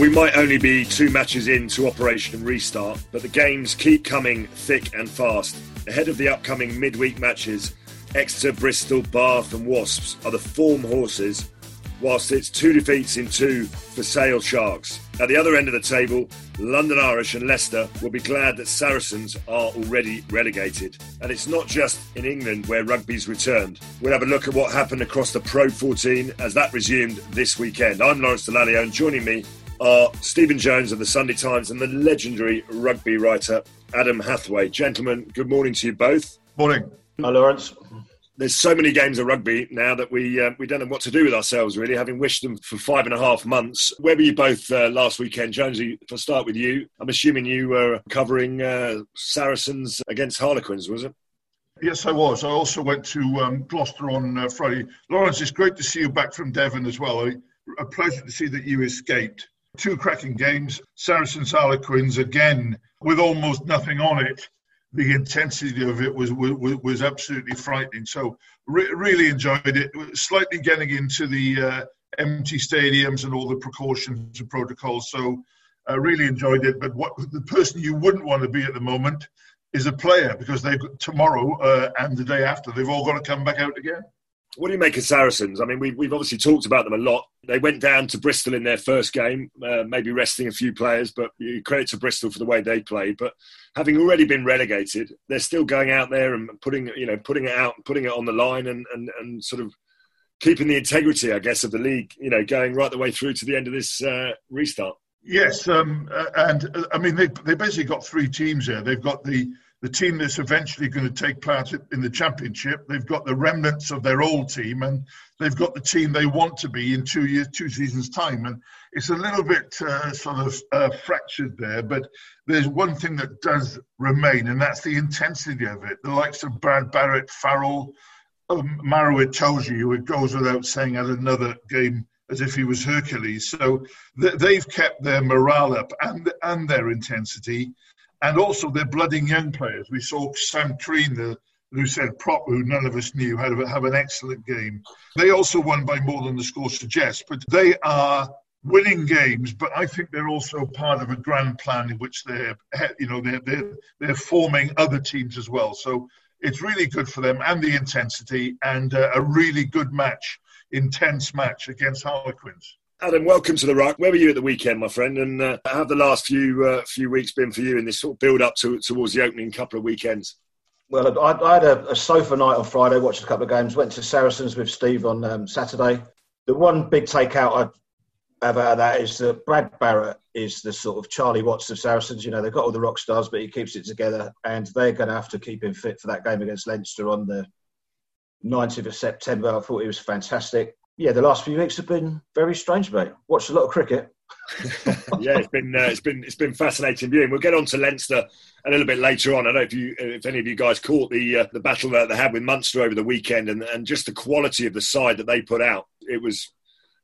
We might only be two matches into Operation Restart, but the games keep coming thick and fast. Ahead of the upcoming midweek matches, Exeter, Bristol, Bath, and Wasps are the form horses, whilst it's two defeats in two for Sale Sharks. At the other end of the table, London Irish and Leicester will be glad that Saracens are already relegated. And it's not just in England where rugby's returned. We'll have a look at what happened across the Pro 14 as that resumed this weekend. I'm Lawrence Dallaglio, and joining me are Stephen Jones of the Sunday Times and the legendary rugby writer Adam Hathaway. Gentlemen, good morning to you both. Morning. Hi, Lawrence. There's so many games of rugby now that we uh, we don't know what to do with ourselves. Really, having wished them for five and a half months. Where were you both uh, last weekend, Jonesy? If I start with you, I'm assuming you were covering uh, Saracens against Harlequins, was it? Yes, I was. I also went to um, Gloucester on uh, Friday. Lawrence, it's great to see you back from Devon as well. A pleasure to see that you escaped. Two cracking games. Saracens Harlequins again with almost nothing on it. The intensity of it was was, was absolutely frightening. So re- really enjoyed it. Slightly getting into the uh, empty stadiums and all the precautions and protocols. So I uh, really enjoyed it. But what the person you wouldn't want to be at the moment is a player because they've got tomorrow uh, and the day after they've all got to come back out again. What do you make of Saracens? I mean, we, we've obviously talked about them a lot. They went down to Bristol in their first game, uh, maybe resting a few players, but credit to Bristol for the way they played. But having already been relegated, they're still going out there and putting you know putting it out, putting it on the line, and and, and sort of keeping the integrity, I guess, of the league. You know, going right the way through to the end of this uh, restart. Yes, um, and uh, I mean they they basically got three teams here. They've got the the team that's eventually going to take part in the championship. They've got the remnants of their old team, and they've got the team they want to be in two years, two seasons' time. And it's a little bit uh, sort of uh, fractured there, but there's one thing that does remain, and that's the intensity of it. The likes of Brad Barritt, Farrell, um, Maro Itoje, who it goes without saying had another game as if he was Hercules. So th- they've kept their morale up and and their intensity and also they're blooding young players. We saw Sam Treen, the who said prop, who none of us knew, had have an excellent game. They also won by more than the score suggests, but they are winning games. But I think they're also part of a grand plan in which they're, you know, they're they're, they're forming other teams as well. So it's really good for them and the intensity and uh, a really good match, intense match against Harlequins. Adam, welcome to the Ruck. Where were you at the weekend, my friend? And uh, how have the last few uh, few weeks been for you in this sort of build up to, towards the opening couple of weekends? Well, I, I had a, a, sofa night on Friday, watched a couple of games, went to Saracens with Steve on um, Saturday. The one big takeout I have out of that is that Brad Barritt is the sort of Charlie Watts of Saracens. You know, they've got all the rock stars, but he keeps it together, and they're going to have to keep him fit for that game against Leinster on the 19th of September. I thought he was fantastic yeah, the last few weeks have been very strange, mate. Watched a lot of cricket. yeah, it's been uh, it's been it's been fascinating viewing. We'll get on to Leinster a little bit later on. I don't know if you if any of you guys caught the uh, the battle that they had with Munster over the weekend, and and just the quality of the side that they put out. It was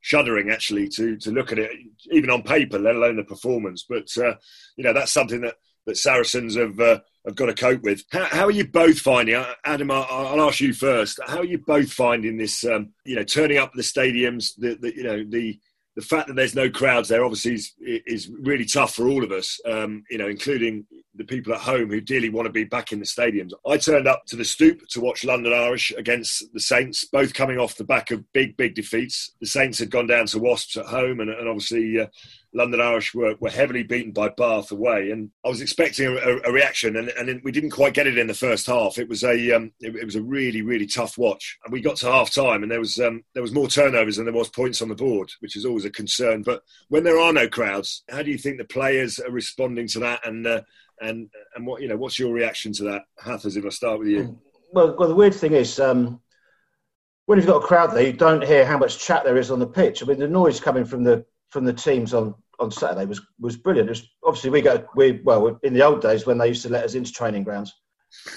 shuddering actually to to look at it, even on paper, let alone the performance. But uh, you know that's something that that Saracens have uh, have got to cope with. How, how, are you both finding, Adam? I'll, I'll, ask you first. How are you both finding this? Um, you know, turning up the stadiums, the, the you know the the fact that there's no crowds there obviously is, is really tough for all of us, um, you know, including the people at home who dearly want to be back in the stadiums. I turned up to the stoop to watch London Irish against the Saints, both coming off the back of big, big defeats. The Saints had gone down to Wasps at home, and, and obviously uh, London Irish were, were heavily beaten by Bath away, and I was expecting a, a reaction, and, and, we didn't quite get it in the first half. It was a um, it, it, was a really really tough watch, and we got to half time, and there was um, there was more turnovers than there was points on the board, which is always a concern. But when there are no crowds, how do you think the players are responding to that, and uh, and and what you know, what's your reaction to that, Hathers? If I start with you. Well, well, the weird thing is. Um when you've got a crowd there, you don't hear how much chat there is on the pitch. I mean, the noise coming from the from the teams on, on Saturday was was brilliant. Was, obviously, we go we well in the old days when they used to let us into training grounds.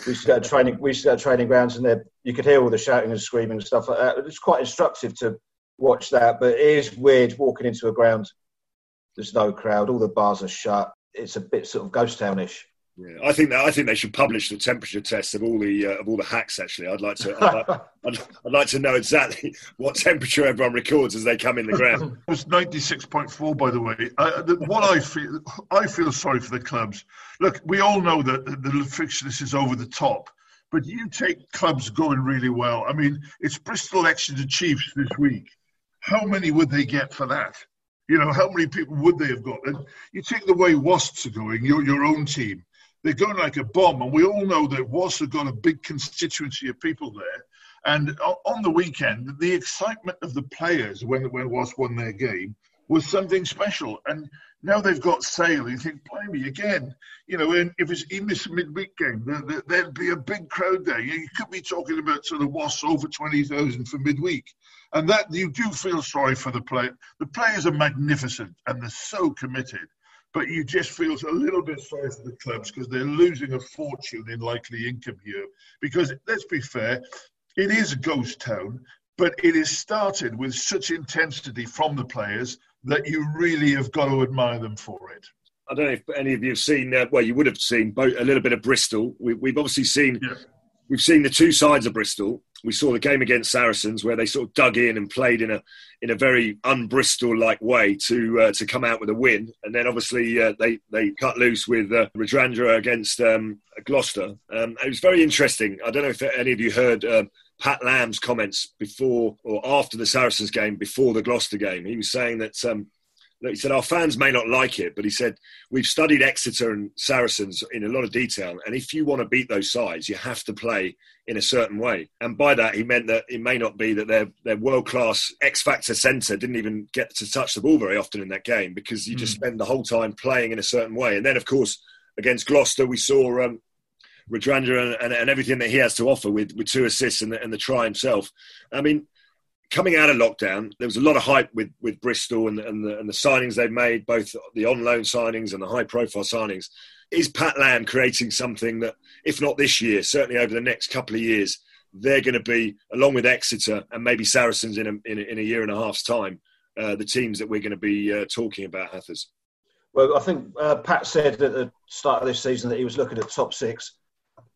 We used to go to training. We used to go to training grounds, and there you could hear all the shouting and screaming and stuff like that. It's quite instructive to watch that, but it is weird walking into a ground. There's no crowd. All the bars are shut. It's a bit sort of ghost townish. Yeah, I think that I think they should publish the temperature tests of all the uh, of all the hacks. Actually, I'd like to I'd like, I'd, I'd like, to know exactly what temperature everyone records as they come in the ground. It was ninety six point four, by the way. I, the, what I feel I feel sorry for the clubs. Look, we all know that the, the fixtures is over the top, but you take clubs going really well. I mean, it's Bristol Exeter Chiefs this week. How many would they get for that? You know, how many people would they have got? And you take the way Wasps are going, your your own team they're going like a bomb. And we all know that have got a big constituency of people there. And on the weekend, the excitement of the players when, when Wasps won their game was something special. And now they've got Sale. You think, blimey, again, you know, if it's in this midweek game, there, would be a big crowd there. You could be talking about sort of Wasps over 20,000 for midweek. And that you do feel sorry for the player. The players are magnificent and they're so committed but you just feel a little bit sorry for the clubs because they're losing a fortune in likely income here. Because let's be fair, it is a ghost town, but it is started with such intensity from the players that you really have got to admire them for it. I don't know if any of you have seen. Uh, well, you would have seen both, a little bit of Bristol. We, have obviously seen yeah. we've seen the two sides of Bristol, we saw the game against Saracens where they sort of dug in and played in a in a very un-Bristol like way to uh, to come out with a win, and then obviously uh, they they cut loose with uh, against um, Gloucester. Um, it was very interesting. I don't know if any of you heard. Um, Pat Lam's comments before or after the Saracens game, before the Gloucester game. He was saying that um, he said our fans may not like it, but he said we've studied Exeter and Saracens in a lot of detail, and if you want to beat those sides, you have to play in a certain way. And by that, he meant that it may not be that their their world class X factor centre didn't even get to touch the ball very often in that game because you mm. just hmm. spend the whole time playing in a certain way. And then, of course, against Gloucester, we saw. Um, Radradra and, and, and, everything that he has to offer with, with two assists and the, and the try himself. I mean, coming out of lockdown, there was a lot of hype with, with Bristol and, and, the, and the signings they've made, both the on loan signings and the high profile signings. Is Pat Lam creating something that, if not this year, certainly over the next couple of years, they're going to be, along with Exeter and maybe Saracens in a, in a, in a year and a half's time, uh, the teams that we're going to be uh, talking about, Hathers? Well, I think uh, Pat said at the start of this season that he was looking at top six.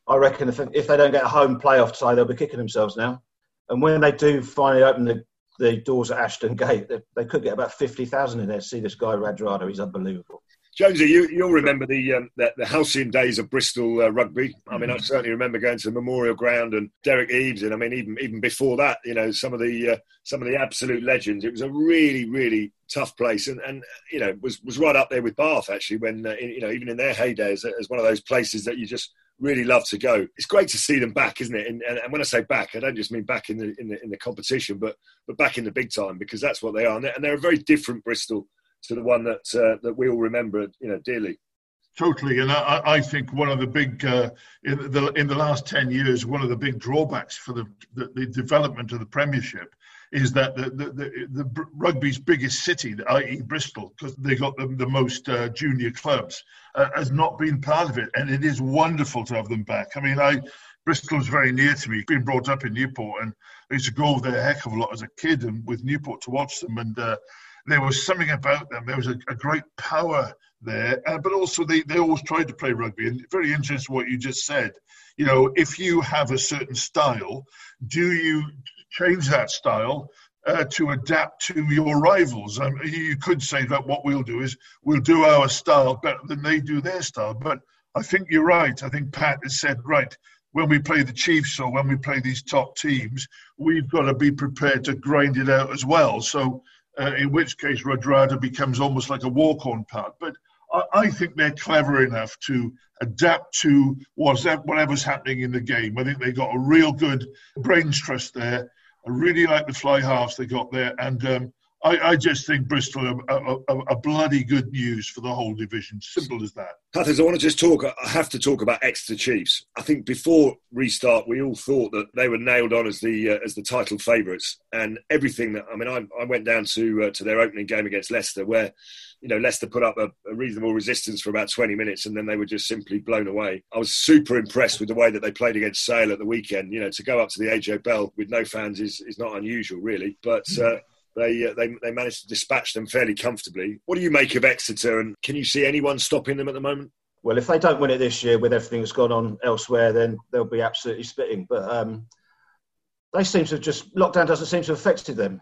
I reckon if, if they don't get a home playoff tie, they'll be kicking themselves now. And when they do finally open the, the doors at Ashton Gate, they, they could get about 50,000 in there to see this guy, Radradra. He's unbelievable. Jonesy, you, you'll remember the, um, the, the halcyon days of Bristol uh, rugby. I mean, I mm-hmm. certainly remember going to the Memorial Ground and Derek Eves, and I mean, even even before that, you know, some of the uh, some of the absolute legends. It was a really, really tough place, and, and you know, was was right up there with Bath actually. When uh, you know, even in their heyday, as, as one of those places that you just really love to go. It's great to see them back, isn't it? And, and, and, when I say back, I don't just mean back in the in the in the competition, but but back in the big time because that's what they are, and they're, and they're a very different Bristol to the one that uh, that we all remember, you know, dearly. Totally, and I, I think one of the big uh, in the in the last ten years, one of the big drawbacks for the the, the development of the Premiership is that the, the, the, the rugby's biggest city, i.e. Bristol, because they got the, the most uh, junior clubs, uh, has not been part of it. And it is wonderful to have them back. I mean, I Bristol is very near to me, being brought up in Newport, and I used to go there a heck of a lot as a kid and with Newport to watch them. And uh, there was something about them. There was a, a great power there, uh, but also they, they always tried to play rugby. And very interesting what you just said. You know, if you have a certain style, do you change that style uh, to adapt to your rivals. Um, you could say that what we'll do is we'll do our style better than they do their style. But I think you're right. I think Pat has said, right, when we play the Chiefs or when we play these top teams, we've got to be prepared to grind it out as well. So, uh, in which case, Radradra becomes almost like a walk on part. But I, I think they're clever enough to adapt to whatever's happening in the game. I think they got a real good brains trust there I really like the fly halves they got there, and um, I, I just think Bristol are, a bloody good news for the whole division. Simple as that. Hathers, I want to just talk. I have to talk about Exeter Chiefs. I think before restart, we all thought that they were nailed on as the uh, as the title favourites, and everything that I mean, I, I went down to uh, to their opening game against Leicester, where you know Leicester put up a, a, reasonable resistance for about 20 minutes, and then they were just simply blown away. I was super impressed with the way that they played against Sale at the weekend. You know, to go up to the AJ Bell with no fans is is not unusual, really, but. Uh, they, uh, they they managed to dispatch them fairly comfortably. What do you make of Exeter, and can you see anyone stopping them at the moment? Well, if they don't win it this year, with everything that's gone on elsewhere, then they'll be absolutely spitting. But um, they seem to have just lockdown doesn't seem to have affected them.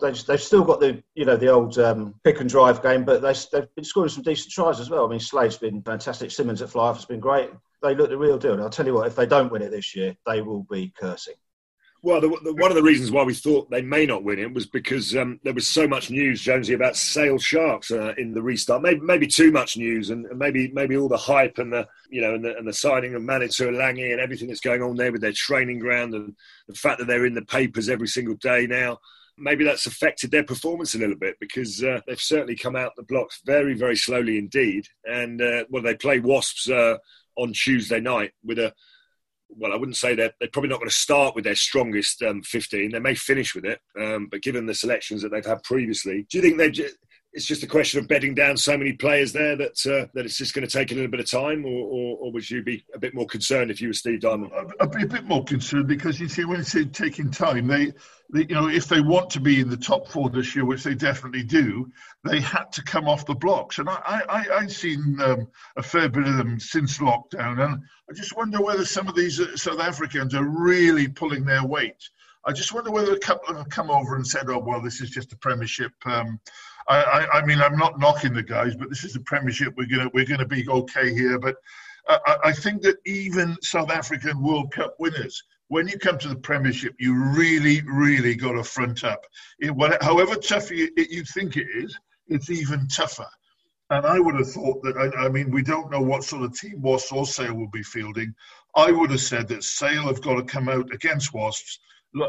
They've, they've still got the you know the old um, pick and drive game, but they, they've been scoring some decent tries as well. I mean, Slade's been fantastic. Simmonds at fly has been great. They look the real deal. And I'll tell you what, if they don't win it this year, they will be cursing. Well, the, the, one of the reasons why we thought they may not win it was because um, there was so much news, Jonesy, about Sale Sharks uh, in the restart. Maybe, maybe too much news, and maybe maybe all the hype and the you know and the, and the signing of Manu Tuilagi and everything that's going on there with their training ground and the fact that they're in the papers every single day now. Maybe that's affected their performance a little bit because uh, they've certainly come out the blocks very, very slowly indeed. And uh, well, they play Wasps uh, on Tuesday night with a well, I wouldn't say that they're probably not going to start with their strongest um, 15. They may finish with it, um, but given the selections that they've had previously, do you think they? It's just a question of bedding down so many players there that uh, that it's just going to take a little bit of time, or, or, or, would you be a bit more concerned if you were Steve Diamond? I'd be a bit more concerned because you see, when it's taking time, they you know, if they want to be in the top four this year, which they definitely do, they had to come off the blocks. And I, I, I've seen um, a fair bit of them since lockdown, and I just wonder whether some of these uh, South Africans are really pulling their weight. I just wonder whether a couple of them have come over and said, "Oh, well, this is just a Premiership." Um, I, I, I, mean, I'm not knocking the guys, but this is the Premiership. We're gonna we're gonna be okay here, but. I, I think that even South African World Cup winners when you come to the Premiership, you really, really got to front up. It, however tough you, it, you think it is, it's even tougher. And I would have thought that, I, I, mean, we don't know what sort of team Wasps or Sale will be fielding. I would have said that Sale have got to come out against Wasps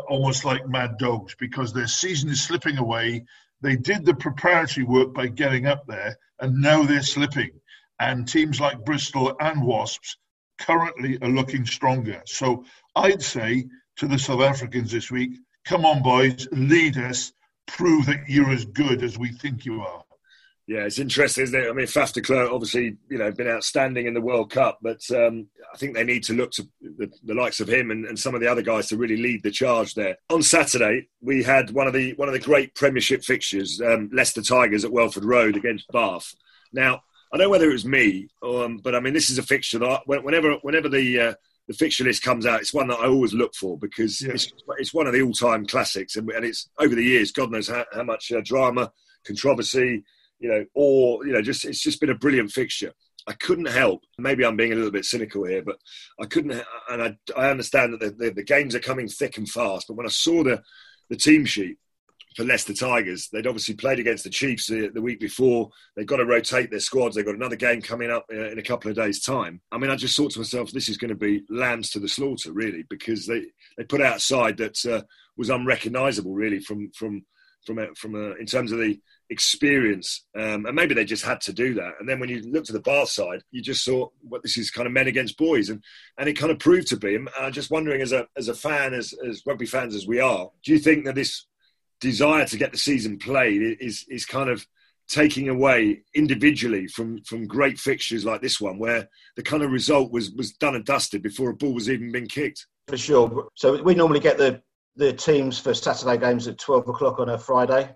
almost like mad dogs because their season is slipping away. They did the preparatory work by getting up there, and now they're slipping. And teams like Bristol and Wasps currently are looking stronger. So I'd say to the South Africans this week, come on, boys, lead us, prove that you're as good as we think you are. Yeah, it's interesting, isn't it? I mean, Faf de Klerk obviously, you know, been outstanding in the World Cup, but um, I think they need to look to the, the likes of him and, and, some of the other guys to really lead the charge there. On Saturday, we had one of the one of the great Premiership fixtures, um, Leicester Tigers at Welford Road against Bath. Now, I don't know whether it was me, um, but I mean, this is a fixture that I, whenever whenever the uh, the fixture list comes out, it's one that I always look for because yeah. it's, it's one of the all time classics, and, and, it's over the years, God knows how, how much uh, drama, controversy, you know, or you know, just it's just been a brilliant fixture. I couldn't help. Maybe I'm being a little bit cynical here, but I couldn't. And I, I understand that the, the, the games are coming thick and fast. But when I saw the the team sheet, for Leicester Tigers. They'd obviously played against the Chiefs the, the, week before. They've got to rotate their squads. They've got another game coming up uh, in a couple of days' time. I mean, I just thought to myself, this is going to be lambs to the slaughter, really, because they, they put out a side that uh, was unrecognisable, really, from from from a, from a, in terms of the experience. Um, and maybe they just had to do that. And then when you look to the Bath side, you just saw what this is kind of men against boys, and and it kind of proved to be. I'm just wondering, as a as a fan, as as rugby fans as we are, do you think that this desire to get the season played is is kind of taking away individually from from great fixtures like this one, where the kind of result was was done and dusted before a ball was even been kicked. For sure. So we normally get the the teams for Saturday games at twelve o'clock on a Friday,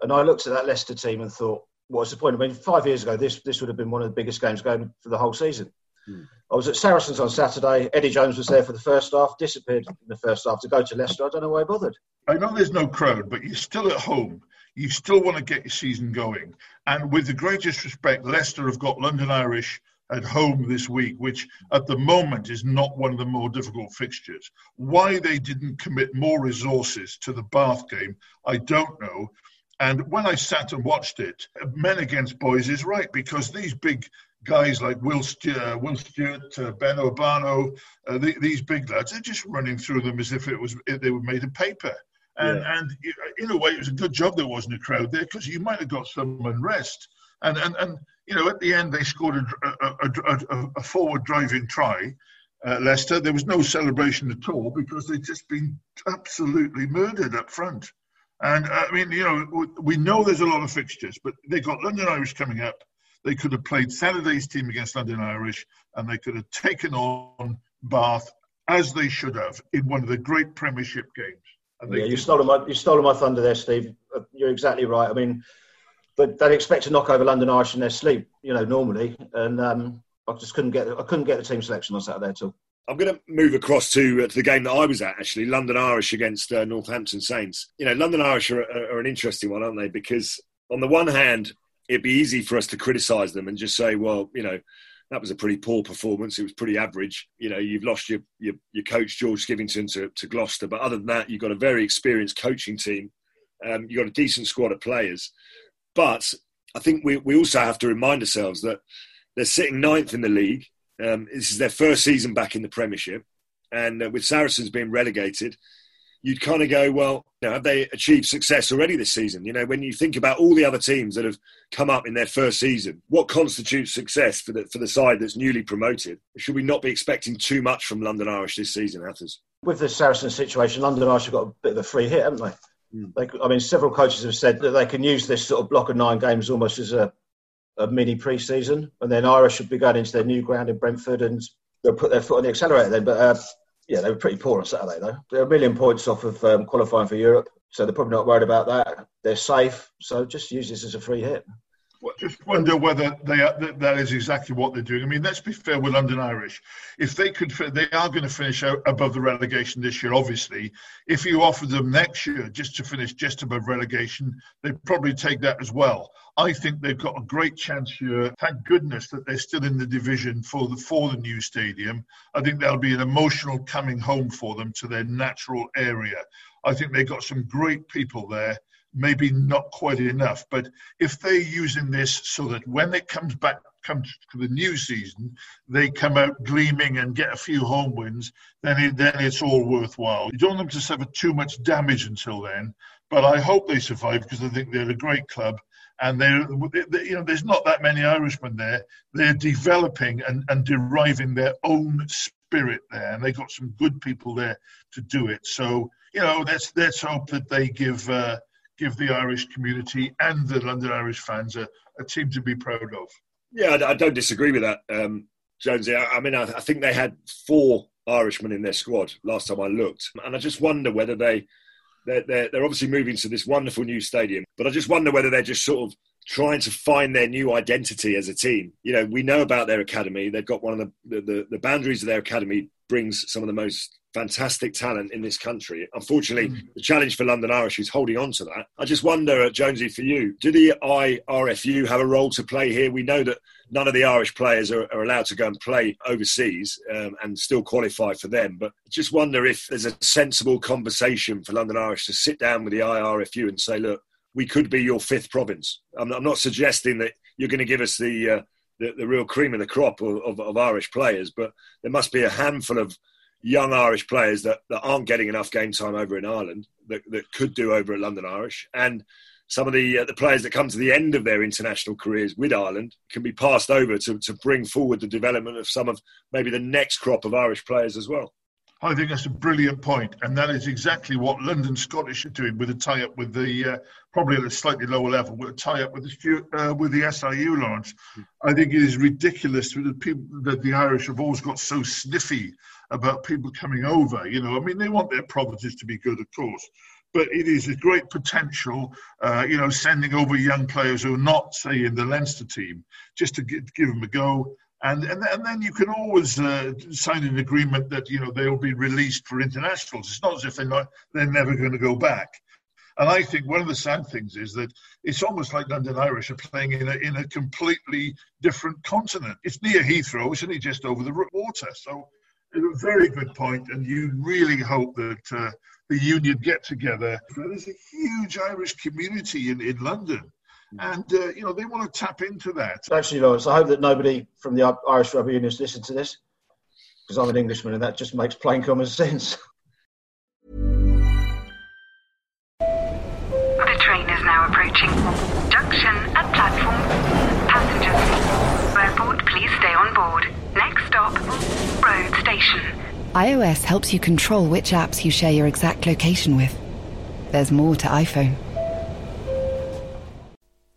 and I looked at that Leicester team and thought, what's the point? I mean, five years ago, this this would have been one of the biggest games going for the whole season. Hmm. I was at Saracens on Saturday. Eddie Jones was there for the first half, disappeared in the first half to go to Leicester. I don't know why I bothered. I know there's no crowd, but you're still at home. You still want to get your season going. And with the greatest respect, Leicester have got London Irish at home this week, which at the moment is not one of the more difficult fixtures. Why they didn't commit more resources to the Bath game, I don't know. And when I sat and watched it, men against boys is right because these big guys like Will Stuart, uh, Will Stuart uh, Beno Obano, uh, the, these big lads, they're just running through them as if it was if they were made of paper. And, yeah. and in a way, it was a good job there wasn't a crowd there because you might have got some unrest. And, and, and you know, at the end, they scored a, a, a, a forward driving try. Uh, Leicester, there was no celebration at all because they'd just been absolutely murdered up front. And uh, I mean, you know, we know there's a lot of fixtures, but they got London Irish coming up. They could have played Saturday's team against London Irish, and they could have taken on Bath as they should have in one of the great Premiership games. Yeah, you stole my you stole my thunder there, Steve. Uh, you're exactly right. I mean, but they'd expect to knock over London Irish in their sleep, you know, normally, and um, I just couldn't get I couldn't get the team selection on Saturday at all. I'm going to move across to, uh, to the game that I was at, actually, London Irish against uh, Northampton Saints. You know, London Irish are, are, an interesting one, aren't they? Because on the one hand, it'd be easy for us to criticise them and just say, well, you know, that was a pretty poor performance. It was pretty average. You know, you've lost your your, your coach George Skivington to, to Gloucester, but other than that, you've got a very experienced coaching team. Um, you've got a decent squad of players, but I think we we also have to remind ourselves that they're sitting ninth in the league. Um, this is their first season back in the Premiership, and uh, with Saracens being relegated, you'd kind of go, well, you know, have they achieved success already this season? You know, when you think about all the other teams that have come up in their first season, what constitutes success for the for the side that's newly promoted? Should we not be expecting too much from London Irish this season, Hathers? With the Saracen situation, London Irish have got a bit of a free hit, haven't they? Mm. I mean, several coaches have said that they can use this sort of block of nine games almost as a, a mini pre-season, and then Irish should be going into their new ground in Brentford and they'll put their foot on the accelerator then. But uh, yeah, they were pretty poor on Saturday though. They're a million points off of um, qualifying for Europe, so they're probably not worried about that. They're safe, so just use this as a free hit. Just wonder whether they are, that is exactly what they're doing. I mean, let's be fair with London Irish. If they could, they are going to finish above the relegation this year. Obviously, if you offer them next year just to finish just above relegation, they'd probably take that as well. I think they've got a great chance here. Thank goodness that they're still in the division for the for the new stadium. I think that'll be an emotional coming home for them to their natural area. I think they've got some great people there maybe not quite enough. But if they're using this so that when it comes back comes to the new season, they come out gleaming and get a few home wins, then it, then it's all worthwhile. You don't want them to suffer too much damage until then. But I hope they survive because I think they're a great club. And they, you know, there's not that many Irishmen there. They're developing and, and deriving their own spirit there, and they've got some good people there to do it. So, you know, let's let's hope that they give uh, give the Irish community and the London Irish fans a, a team to be proud of. Yeah, I, don't disagree with that, um, Jonesy. I, I mean, I, I, think they had four Irishmen in their squad last time I looked, and I just wonder whether they they're, they're, they're obviously moving to this wonderful new stadium, but I just wonder whether they're just sort of trying to find their new identity as a team. You know, we know about their academy. They've got one of the, the, the boundaries of their academy brings some of the most fantastic talent in this country. Unfortunately, mm. the challenge for London Irish is holding on to that. I just wonder, uh, Jonesy, for you, do the IRFU have a role to play here? We know that none of the Irish players are, are allowed to go and play overseas um, and still qualify for them. But just wonder if there's a sensible conversation for London Irish to sit down with the IRFU and say, look, we could be your fifth province. I'm, I'm not suggesting that you're going to give us the, uh, the, the real cream of the crop of, of, of Irish players, but there must be a handful of young Irish players that, that aren't getting enough game time over in Ireland that, that could do over at London Irish. And some of the uh, the players that come to the end of their international careers with Ireland can be passed over to, to bring forward the development of some of maybe the next crop of Irish players as well. I think that's a brilliant point, and that is exactly what London Scottish are doing with a tie-up with the uh, probably at a slightly lower level, with a tie-up with the uh, with the SRU, Lawrence. I think it is ridiculous that the people that the Irish have always got so sniffy about people coming over. You know, I mean, they want their provinces to be good, of course, but it is a great potential. Uh, you know, sending over young players who are not, say, in the Leinster team, just to give them a go and and, and then you can always uh, sign an agreement that you know they will be released for internationals. It's not as if they're not they're never going to go back. And I think one of the sad things is that it's almost like London Irish are playing in a in a completely different continent. It's near Heathrow, it's only just over the water. So it's a very good point. point, and you really hope that. Uh, the union get together. There's a huge Irish community in, in London and uh, you know they want to tap into that. Actually, Lawrence, I hope that nobody from the Irish Rugby Union has listened to this because I'm an Englishman, and that just makes plain common sense. The train is now approaching. Junction at platform. Passengers, airport, please stay on board. Next stop, road station. iOS helps you control which apps you share your exact location with. There's more to iPhone.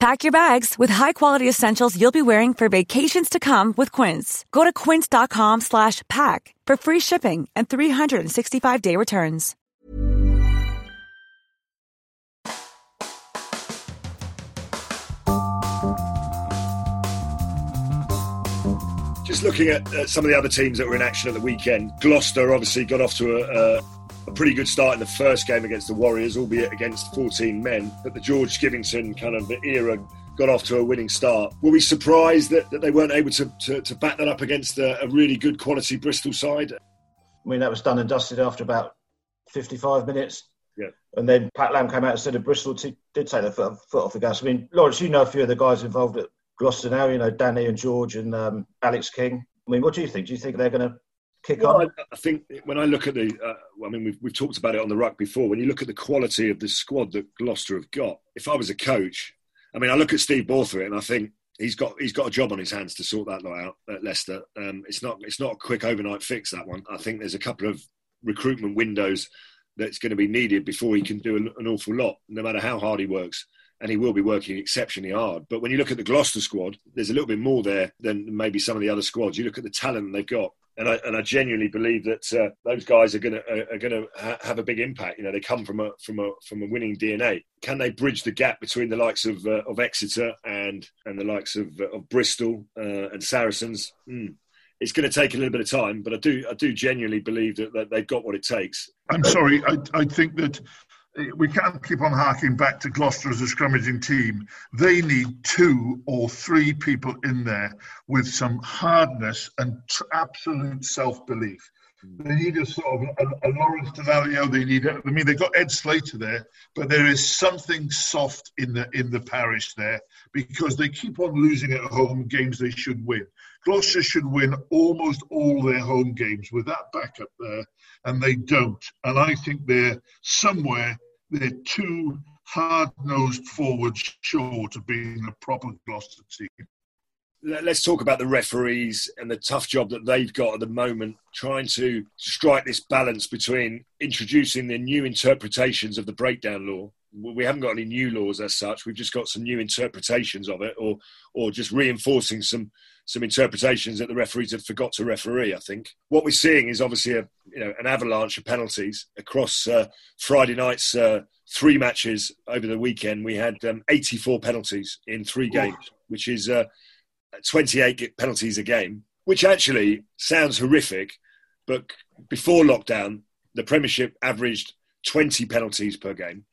Pack your bags with high-quality essentials you'll be wearing for vacations to come with Quince. Go to quince.com slash pack for free shipping and 365-day returns. Just looking at uh, some of the other teams that were in action at the weekend, Gloucester obviously got off to a, a, a pretty good start in the first game against the Warriors, albeit against 14 men. But the George Skivington kind of era got off to a winning start. Were we surprised that, that they weren't able to, to, to back that up against a, a really good quality Bristol side? I mean, that was done and dusted after about 55 minutes. Yeah. And then Pat Lam came out and said that Bristol t- did take the foot, foot off the gas. I mean, Lawrence, you know a few of the guys involved at Gloucester now, you know, Danny and George and um, Alex King. I mean, what do you think? Do you think they're going to kick Well, on? I, think when I look at the, uh, I mean, we've, we've talked about it on the ruck before. When you look at the quality of the squad that Gloucester have got, if I was a coach, I mean, I look at Steve Borthwick and I think he's got he's got a job on his hands to sort that lot out at Leicester. Um, it's not it's not a quick overnight fix that one. I think there's a couple of recruitment windows that's going to be needed before he can do an, an awful lot, no matter how hard he works. And he will be working exceptionally hard. But when you look at the Gloucester squad, there's a little bit more there than maybe some of the other squads. You look at the talent they've got, and I and I genuinely believe that uh, those guys are going to are going to ha- have a big impact. You know, they come from a from a from a winning DNA. Can they bridge the gap between the likes of uh, of Exeter and and the likes of uh, of Bristol uh, and Saracens? Mm. It's going to take a little bit of time, but I do I do genuinely believe that, that they've got what it takes. I'm sorry, I, I think that we can't keep on harking back to Gloucester as a scrummaging team. They need two or three people in there with some hardness and tr- absolute self belief. They need a sort of a, a Lawrence Dallaglio. They need. I mean, they've got Ed Slater there, but there is something soft in the in the parish there because they keep on losing at home games they should win. Gloucester should win almost all their home games with that backup there, and they don't. And I think they're somewhere they're too hard-nosed forwards short of being a proper Gloucester team. let's talk about the referees and the tough job that they've got at the moment trying to strike this balance between introducing the new interpretations of the breakdown law we haven't got any new laws as such we've just got some new interpretations of it or or just reinforcing some some interpretations that the referees have forgot to referee i think what we're seeing is obviously a you know an avalanche of penalties across uh, friday night's uh, three matches over the weekend we had um, 84 penalties in three games which is uh, 28 penalties a game, which actually sounds horrific. But before lockdown, the Premiership averaged 20 penalties per game.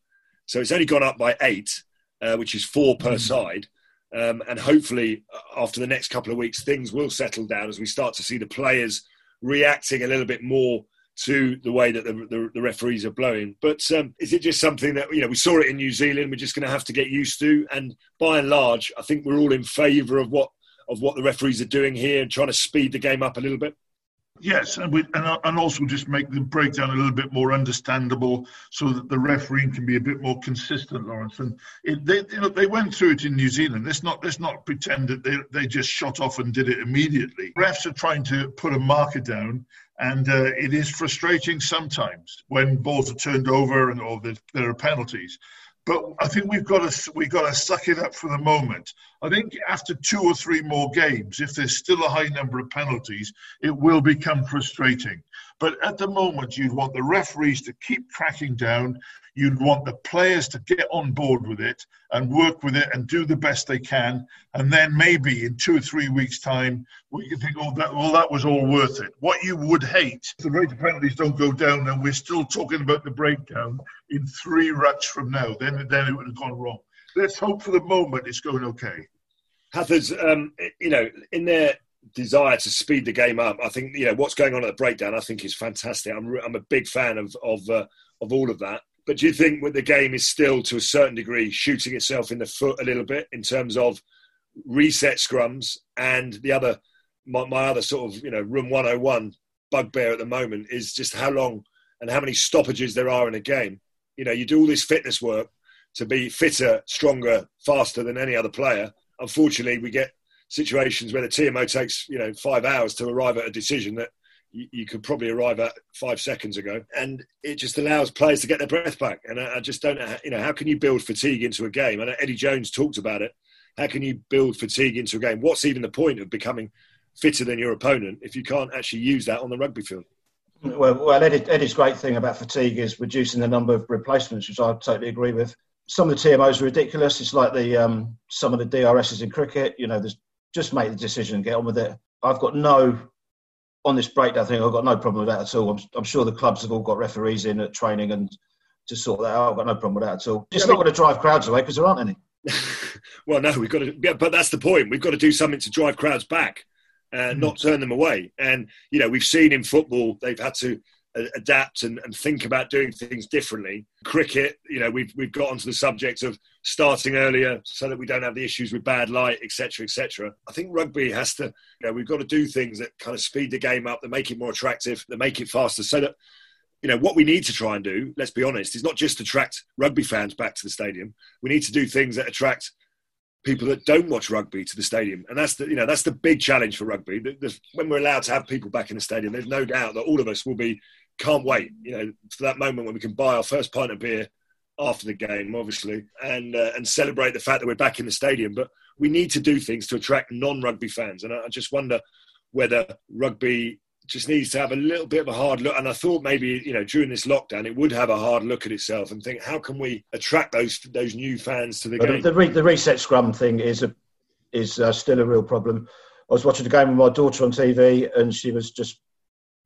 So it's only gone up by eight, uh, which is four per mm. side. Um, and hopefully, after the next couple of weeks, things will settle down as we start to see the players reacting a little bit more to the way that the, the, the referees are blowing. But um, is it just something that, you know, we saw it in New Zealand, we're just going to have to get used to? And by and large, I think we're all in favour of what, of what the referees are doing here and trying to speed the game up a little bit. Yes, and, we, and, and also just make the breakdown a little bit more understandable, so that the refereeing can be a bit more consistent, Lawrence. And it, they, you know, they went through it in New Zealand. Let's not let's not pretend that they they just shot off and did it immediately. Refs are trying to put a marker down, and uh, it is frustrating sometimes when balls are turned over and or there are penalties. But I think we've got to we've got to suck it up for the moment. I think after two or three more games, if there's still a high number of penalties, it will become frustrating. But at the moment, you'd want the referees to keep cracking down. You'd want the players to get on board with it and work with it and do the best they can. And then maybe in two or three weeks' time, we can think, oh, that, well, that was all worth it. What you would hate, the rate of penalties don't go down, and we're still talking about the breakdown in three ruts from now. Then, then it would have gone wrong. Let's hope for the moment it's going okay. Hathers, um, you know, in their desire to speed the game up, I think you know what's going on at the breakdown. I think is fantastic. I'm I'm a big fan of of uh, of all of that. But do you think the game is still, to a certain degree, shooting itself in the foot a little bit in terms of reset scrums and the other, my, my other sort of, you know, room 101 bugbear at the moment is just how long and how many stoppages there are in a game. You know, you do all this fitness work to be fitter, stronger, faster than any other player. Unfortunately, we get situations where the TMO takes, you know, five hours to arrive at a decision that you, you, could probably arrive at five seconds ago, and it just allows players to get their breath back. And I, I just don't know, you know, how can you build fatigue into a game? I know Eddie Jones talked about it. How can you build fatigue into a game? What's even the point of becoming fitter than your opponent if you can't actually use that on the rugby field? Well, well Eddie, Eddie's great thing about fatigue is reducing the number of replacements, which I totally agree with. Some of the TMOs are ridiculous. It's like the um, some of the DRSs in cricket. You know, there's just make the decision and get on with it. I've got no on this breakdown thing, I've got no problem with that at all. I'm, I'm, sure the clubs have all got referees in at training and to sort that out. I've got no problem with that at all. It's yeah, not going to drive crowds away because there aren't any. well, no, we've got to, yeah, but that's the point. We've got to do something to drive crowds back and mm. not turn them away. And, you know, we've seen in football, they've had to adapt and, and think about doing things differently. Cricket, you know, we've we've got onto the subject of starting earlier so that we don't have the issues with bad light, etc., etc. I think rugby has to, you know, we've got to do things that kind of speed the game up, that make it more attractive, that make it faster, so that you know what we need to try and do. Let's be honest, is not just attract rugby fans back to the stadium. We need to do things that attract people that don't watch rugby to the stadium, and that's the you know that's the big challenge for rugby. when we're allowed to have people back in the stadium, there's no doubt that all of us will be can't wait, you know, for that moment when we can buy our first pint of beer after the game, obviously, and uh, and celebrate the fact that we're back in the stadium. But we need to do things to attract non-rugby fans, and I, I just wonder whether rugby just needs to have a little bit of a hard look. And I thought maybe you know during this lockdown it would have a hard look at itself and think how can we attract those those new fans to the but game. The, the, the, reset scrum thing is a is uh, still a real problem. I was watching the game with my daughter on TV, and she was just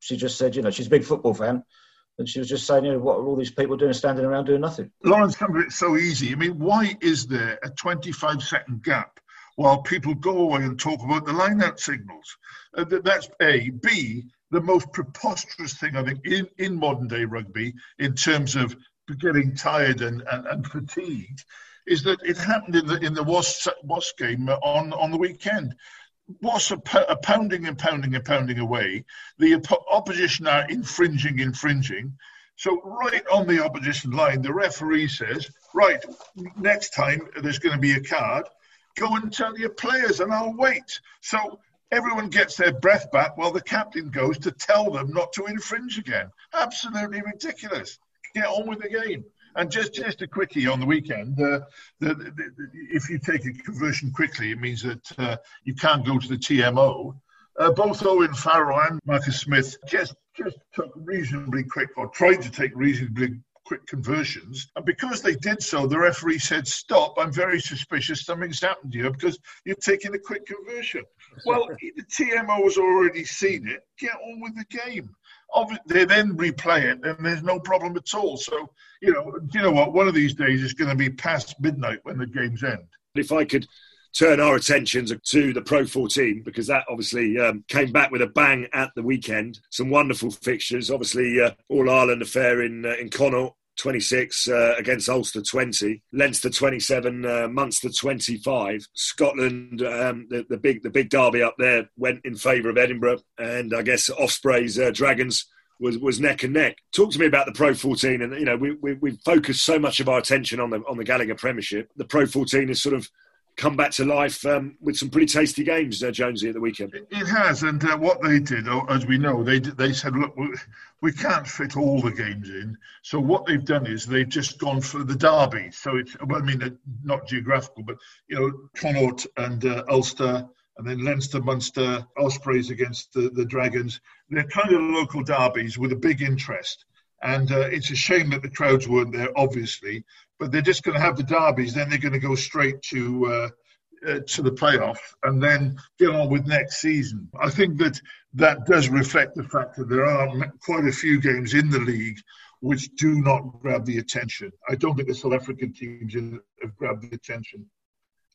she just said, you know, she's a big football fan. And she was just saying, you know, what are all these people doing standing around doing nothing? Lawrence, it's so easy. I mean, why is there a 25 second gap while people go away and talk about the line out signals? Uh, that's A. B, the most preposterous thing, I think, in, in modern day rugby, in terms of getting tired and, and, and fatigued, is that it happened in the in the Wasp, Wasp game on, on the weekend was a, a, pounding and pounding and pounding away. The op- opposition are infringing, infringing. So, right on the opposition line, the referee says, Right, next time there's going to be a card, go and tell your players and I'll wait. So, everyone gets their breath back while the captain goes to tell them not to infringe again. Absolutely ridiculous. Get on with the game. And just just a quickie on the weekend, uh, the, the, the, if you take a conversion quickly, it means that uh, you can't go to the TMO. Uh, both Owen Farrell and Marcus Smith just just took reasonably quick, or tried to take reasonably quick conversions. And because they did so, the referee said, Stop, I'm very suspicious something's happened here because you're taking a quick conversion. Well, the TMO has already seen it. Get on with the game they then replay it, and there's no problem at all. So, you know, you know what? One of these days it's going to be past midnight when the games end. If I could turn our attentions to the Pro 14 because that obviously um, came back with a bang at the weekend. Some wonderful fixtures. Obviously, uh, All Ireland affair in uh, in Connacht 26 uh, against Ulster 20, Leinster 27, uh, Munster 25. Scotland, um, the, the, big the big derby up there went in favour of Edinburgh, and I guess Ospreys uh, Dragons was, was neck and neck. Talk to me about the Pro 14, and you know we we we focused so much of our attention on the on the Gallagher Premiership. The Pro 14 is sort of come back to life um, with some pretty tasty games, uh, Jonesy, at the weekend. It has, and uh, what they did, oh, as we know, they they said, look, we can't fit all the games in. So what they've done is they've just gone for the derby. So it's, well, I mean, not geographical, but you know, Connacht and uh, Ulster. And then Leinster, Munster, Ospreys against the, the Dragons. They're kind of local derbies with a big interest. And uh, it's a shame that the crowds weren't there, obviously but they're just going to have the derbies. Then they're going to go straight to uh, uh, to the playoffs and then get on with next season. I think that that does reflect the fact that there are quite a few games in the league which do not grab the attention. I don't think the South African teams have grabbed the attention.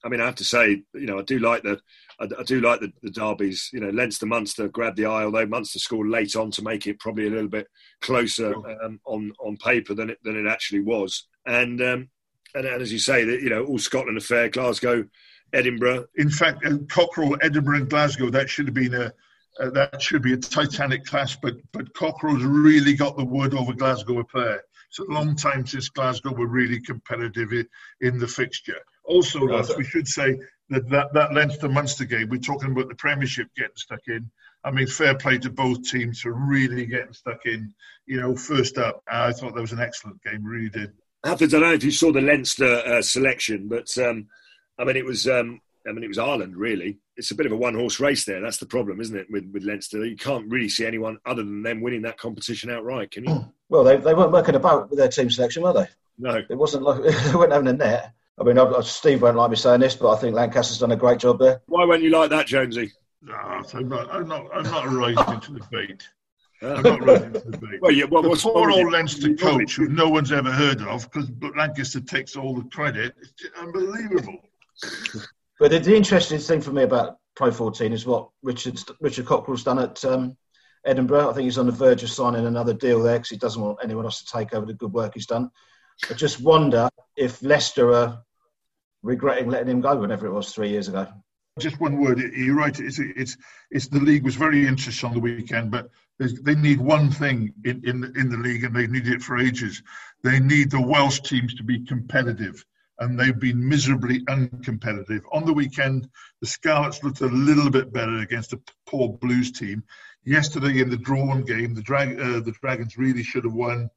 I mean, I have to say, you know, I do like the, I, I do like the, the, derbies. You know, Leinster Munster grabbed the eye, although Munster scored late on to make it probably a little bit closer um, on on paper than it than it actually was. And um, and, and, as you say, that you know, all Scotland affair, Glasgow, Edinburgh. In fact, uh, Cockerill, Edinburgh, and Glasgow. That should have been a uh, that should be a Titanic clash, but but Cockerill's really got the wood over Glasgow affair. It's a long time since Glasgow were really competitive in, in the fixture. Also, Ross, we should say that, that that Leinster Munster game, we're talking about the Premiership getting stuck in. I mean, fair play to both teams for really getting stuck in. You know, first up, I thought that was an excellent game, really did. Hathers, I don't know if you saw the Leinster uh, selection, but um, I mean, it was um, I mean, it was Ireland really. It's a bit of a one-horse race there. That's the problem, isn't it, with, with Leinster? You can't really see anyone other than them winning that competition outright, can you? Well, they, they weren't working about with their team selection, were they? No, it wasn't like they weren't having a net. I mean, I, Steve won't like me saying this, but I think Lancaster's done a great job there. Why won't you like that, Jonesy? No, I'm not. I'm not. I'm not rising into the debate. I'm not rising into the debate. Well, yeah, well, the poor old Leinster coach, who no one's ever heard of, because Lancaster takes all the credit. It's unbelievable. But the, the, interesting thing for me about Pro 14 is what Richard Richard Cockerill's done at um, Edinburgh. I think he's on the verge of signing another deal there because he doesn't want anyone else to take over the good work he's done. I just wonder if Leicester are regretting letting him go whenever it was three years ago. Just one word. You're right. It's, it's, it's the league was very interesting on the weekend, but they need one thing in, in, the, in the league, and they need it for ages. They need the Welsh teams to be competitive, and they've been miserably uncompetitive. On the weekend, the Scarlets looked a little bit better against a poor Blues team. Yesterday, in the drawn game, the, Drag, uh, the Dragons really should have won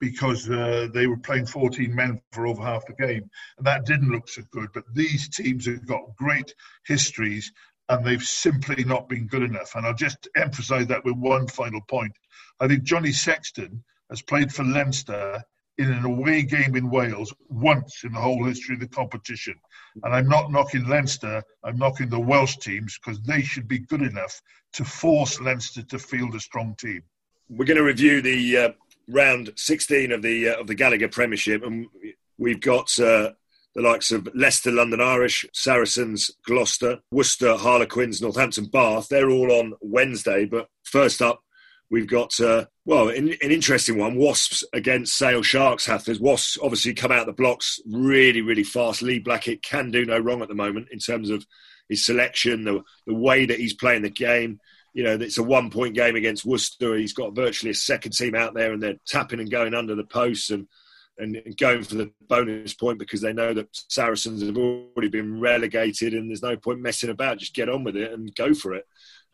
because uh, they were playing 14 men for over half the game. And that didn't look so good. But these teams have got great histories and they've simply not been good enough. And I'll just emphasise that with one final point. I think Johnny Sexton has played for Leinster in an away game in Wales once in the whole history of the competition. And I'm not knocking Leinster, I'm knocking the Welsh teams because they should be good enough to force Leinster to field a strong team. We're going to review the uh, round 16 of the uh, of the Gallagher Premiership, and we've got uh, the likes of Leicester, London Irish, Saracens, Gloucester, Worcester, Harlequins, Northampton, Bath. They're all on Wednesday. But first up, we've got uh, well an, an, interesting one: Wasps against Sale Sharks. Hathers Wasps obviously come out the blocks really, really fast. Lee Blackett can do no wrong at the moment in terms of his selection, the the way that he's playing the game you know, it's a one point game against Worcester. He's got virtually a second team out there and they're tapping and going under the posts and, and, going for the bonus point because they know that Saracens have already been relegated and there's no point messing about. Just get on with it and go for it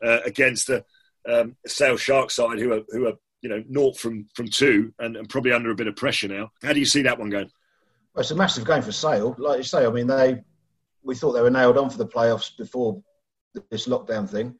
uh, against a, um, Sale Shark side who are, who are, you know, naught from, from two and, and probably under a bit of pressure now. How do you see that one going? Well, it's a massive game for Sale. Like you say, I mean, they we thought they were nailed on for the playoffs before this lockdown thing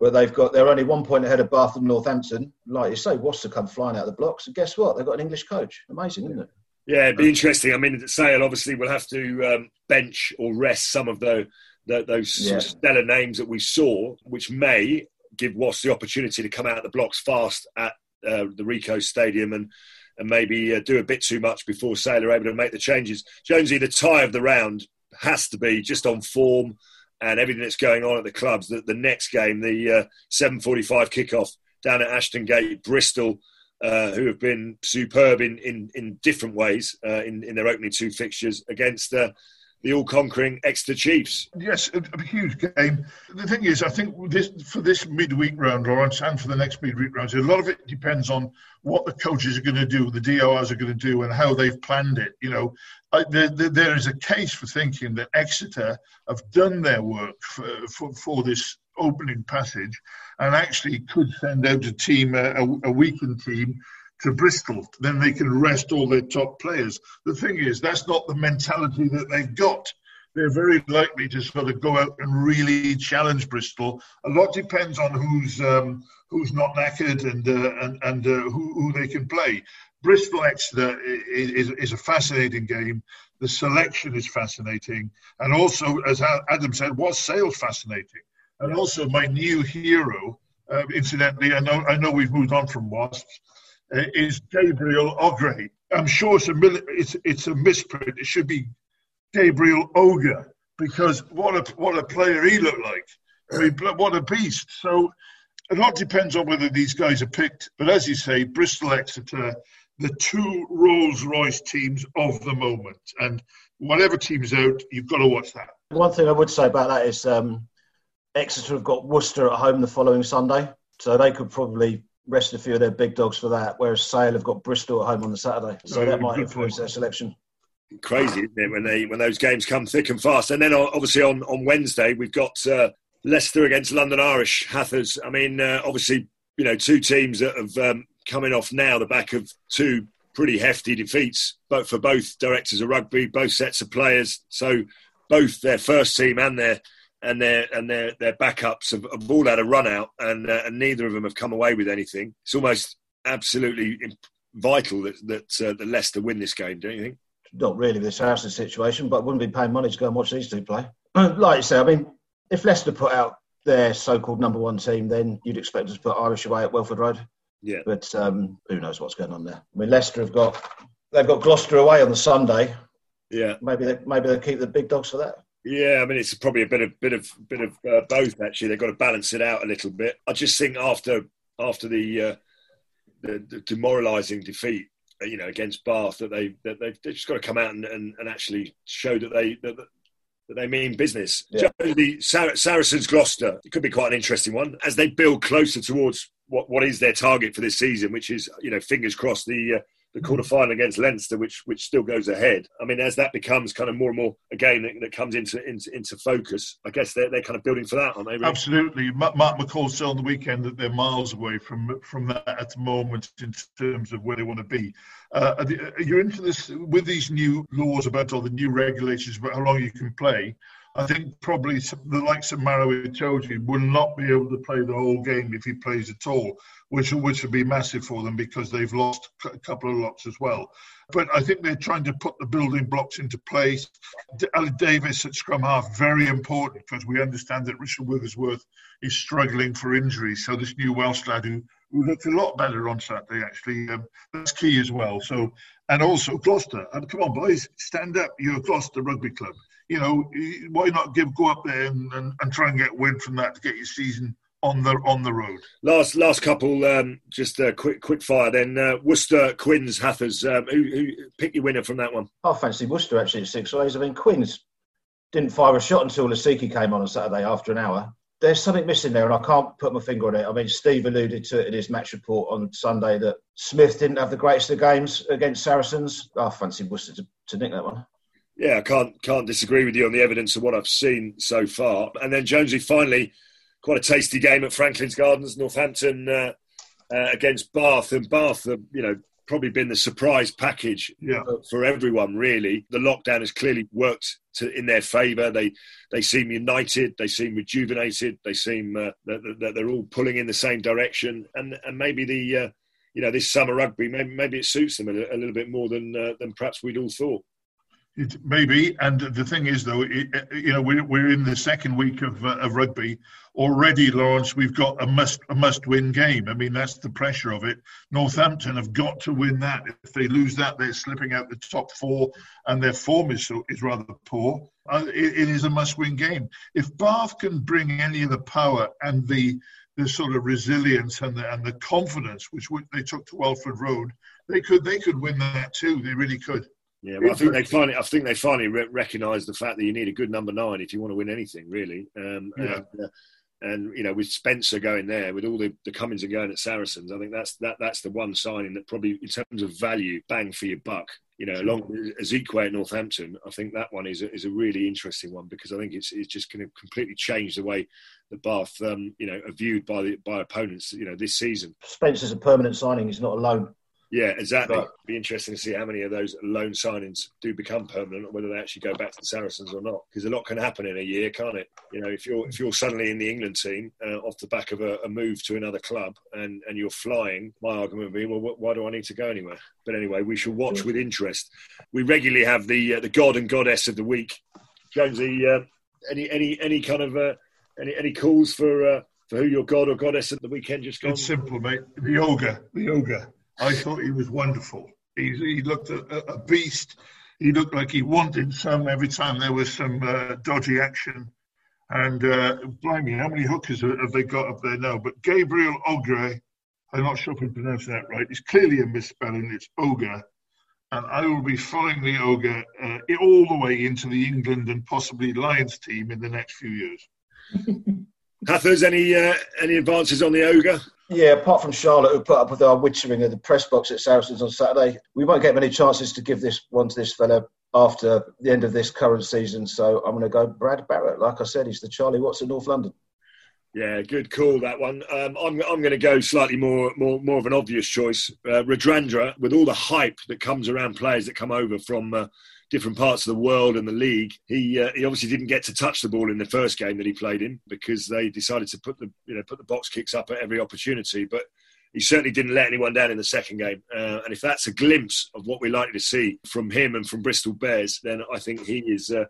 where they've got they're only one point ahead of Bath and Northampton. Like you say, Worcester come flying out of the blocks, and guess what? They've got an English coach. Amazing, isn't it? Yeah, it'd be interesting. I mean, Sale obviously will have to um, bench or rest some of the, the those yeah. stellar names that we saw, which may give Wasps the opportunity to come out of the blocks fast at uh, the Ricoh Stadium and and maybe uh, do a bit too much before Sale are able to make the changes. Jonesy, the tie of the round has to be just on form and everything that's going on at the clubs. That the next game, the uh, 7:45 kickoff down at Ashton Gate, Bristol, uh, who have been superb in in, in different ways uh, in in their opening two fixtures against uh, the all-conquering Exeter Chiefs. Yes, a, a, huge game. The thing is, I think this, for this midweek round, Lawrence, and for the next midweek round, a lot of it depends on what the coaches are going to do, the DORs are going to do, and how they've planned it. You know, I, there, there is a case for thinking that Exeter have done their work for, for, for this opening passage and actually could send out a team, a, a weakened team, to Bristol, then they can rest all their top players. The thing is, that's not the mentality that they've got. They're very likely to sort of go out and really challenge Bristol. A lot depends on who's um, who's not knackered and uh, and, and uh, who, who they can play. Bristol Exeter is, is, a fascinating game. The selection is fascinating, and also, as Adam said, was Sale fascinating, and also my new hero. Uh, incidentally, I know I know we've moved on from Wasps, is Gabriel Oghre. I'm sure it's a, it's, it's a misprint. It should be Gabriel Ogre because what a what a player he looked like. I mean, what a beast. So a lot depends on whether these guys are picked. But as you say, Bristol Exeter, the two Rolls Royce teams of the moment, and whatever team's out, you've got to watch that. One thing I would say about that is um, Exeter have got Worcester at home the following Sunday, so they could probably rest a few of their big dogs for that. Whereas Sale have got Bristol at home on the Saturday, so that might influence their selection. Crazy, isn't it, when they when those games come thick and fast? And then obviously on, on Wednesday we've got uh, Leicester against London Irish Hathers. I mean, uh, obviously you know two teams that have um, coming off now the back of two pretty hefty defeats, but for both directors of rugby, both sets of players. So both their first team and their and their and their their backups have, have all had a run out, and uh, and neither of them have come away with anything. It's almost absolutely vital that that, uh, that Leicester win this game, don't you think? Not really this house the Saracens situation, but wouldn't be paying money to go and watch these two play. Like you say, I mean, if Leicester put out their so-called number one team, then you'd expect us to put Irish away at Welford Road. Yeah. But um, who knows what's going on there? I mean, Leicester have got they've got Gloucester away on the Sunday. Yeah. Maybe they, maybe they'll keep the big dogs for that. Yeah, I mean it's probably a bit of bit of bit of uh, both. Actually, they've got to balance it out a little bit. I just think after after the uh, the, the demoralising defeat, uh, you know, against Bath, that they that they've, they've just got to come out and, and, and actually show that they that, that they mean business. Yeah. The Sar- Saracens Gloucester it could be quite an interesting one as they build closer towards what what is their target for this season, which is you know fingers crossed the uh, the quarter final against Leinster, which which still goes ahead. I mean, as that becomes kind of more and more a game that, that comes into, into, into focus, I guess they're they're kind of building for that, aren't they? Really? Absolutely. Mark McCall said on the weekend that they're miles away from from that at the moment in terms of where they want to be. Uh, you're into this with these new laws about all the new regulations about how long you can play. I think probably the likes of Maro Itoje will not be able to play the whole game if he plays at all, which which would be massive for them because they've lost a couple of lots as well. But I think they're trying to put the building blocks into place. Aled Davies at scrum half very important because we understand that Richard Wigglesworth is struggling for injury. So this new Welsh lad who, who looked a lot better on Saturday actually um, that's key as well. So and also Gloucester. And come on, boys, stand up! You're Gloucester Rugby Club you know, why not give go up there and, and, and try and get win from that to get your season on the on the road. Last last couple, um, just a quick quick fire. Then uh, Worcester, Quins, Hathers. Um, who, who pick your winner from that one? I fancy Worcester actually at Sixways. I mean, Quins didn't fire a shot until Lasike came on on Saturday after an hour. There's something missing there, and I can't put my finger on it. I mean, Steve alluded to it in his match report on Sunday that Smith didn't have the greatest of games against Saracens. I fancy Worcester to, to nick that one. Yeah, I can't can't disagree with you on the evidence of what I've seen so far. And then Jonesy finally, quite a tasty game at Franklin's Gardens, Northampton uh, uh, against Bath, and Bath, have, you know, probably been the surprise package yeah. for everyone. Really, the lockdown has clearly worked to, in their favour. They they seem united, they seem rejuvenated, they seem uh, that, that, they're all pulling in the same direction, and and maybe the uh, you know this summer rugby maybe maybe it suits them a, a little bit more than uh, than perhaps we'd all thought. It, maybe, and the thing is, though, it, you know, we're, we're in the second week of, uh, of rugby already, Lawrence. We've got a must a must win game. I mean, that's the pressure of it. Northampton have got to win that. If they lose that, they're slipping out the top four, and their form is is rather poor. Uh, it, it is a must win game. If Bath can bring any of the power and the the sort of resilience and the and the confidence which they took to Welford Road, they could they could win that too. They really could. Yeah, well, I think they finally, I think they finally re- recognise the fact that you need a good number nine if you want to win anything, really. Um, yeah. And, uh, and, you know, with Spencer going there, with all the, the Cummins and going at Saracens, I think that's that that's the one signing that probably, in terms of value, bang for your buck. You know, along with Ezekiel at Northampton, I think that one is a, is a really interesting one because I think it's it's just going to completely change the way the Bath, um, you know, are viewed by the by opponents. You know, this season. Spencer's a permanent signing; he's not a loan. Yeah, exactly. But, It'd be interesting to see how many of those loan signings do become permanent, or whether they actually go back to the Saracens or not. Because a lot can happen in a year, can't it? You know, if you're if you're suddenly in the England team uh, off the back of a, a, move to another club and and you're flying, my argument would be, well, why do I need to go anywhere? But anyway, we shall watch with interest. We regularly have the uh, the god and goddess of the week, Jonesy. Uh, any any any kind of uh, any any calls for uh, for who your god or goddess at the weekend just gone? It's simple, mate. The yoga, the yoga. I thought he was wonderful. He, he looked a, a, beast. He looked like he wanted some every time there was some uh, dodgy action. And uh, blimey, how many hookers have they got up there now? But Gabriel Oghre, I'm not sure if I'm pronouncing that right. It's clearly a misspelling. It's Ogre. And I will be following the Ogre uh, all the way into the England and possibly Lions team in the next few years. Hathers, any uh, any advances on the Ogre? Yeah, apart from Charlotte, who put up with our witchering at the press box at Saracens on Saturday, we won't get many chances to give this one to this fella after the end of this current season. So I'm going to go Brad Barritt. Like I said, he's the Charlie Watts of North London. Yeah, good call that one. Um, I'm I'm going to go slightly more more more of an obvious choice. Uh, Radradra, with all the hype that comes around players that come over from uh, different parts of the world and the league. He uh, he obviously didn't get to touch the ball in the first game that he played in because they decided to put the you know put the box kicks up at every opportunity. But he certainly didn't let anyone down in the second game. Uh, and if that's a glimpse of what we're likely to see from him and from Bristol Bears, then I think he is. Uh,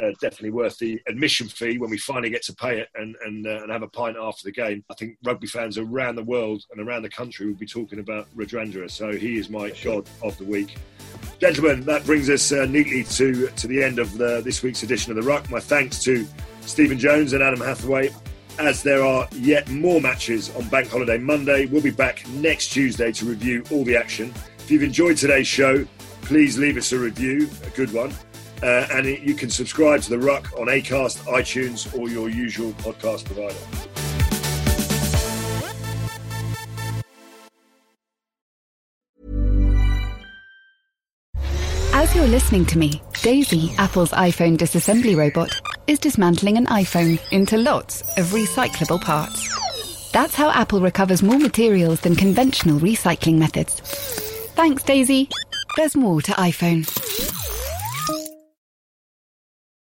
uh, definitely worth the admission fee when we finally get to pay it and and, uh, and have a pint after the game. I think rugby fans around the world and around the country will be talking about Radradra. So he is my god of the week. Gentlemen, that brings us uh, neatly to to the end of the, this week's edition of the Ruck. My thanks to Stephen Jones and Adam Hathaway. As there are yet more matches on Bank Holiday Monday, we'll be back next Tuesday to review all the action. If you've enjoyed today's show, please leave us a review, a good one. Uh, and it, you can subscribe to The Ruck on Acast, iTunes, or your usual podcast provider. As you're listening to me, Daisy, Apple's iPhone disassembly robot, is dismantling an iPhone into lots of recyclable parts. That's how Apple recovers more materials than conventional recycling methods. Thanks, Daisy. There's more to iPhone.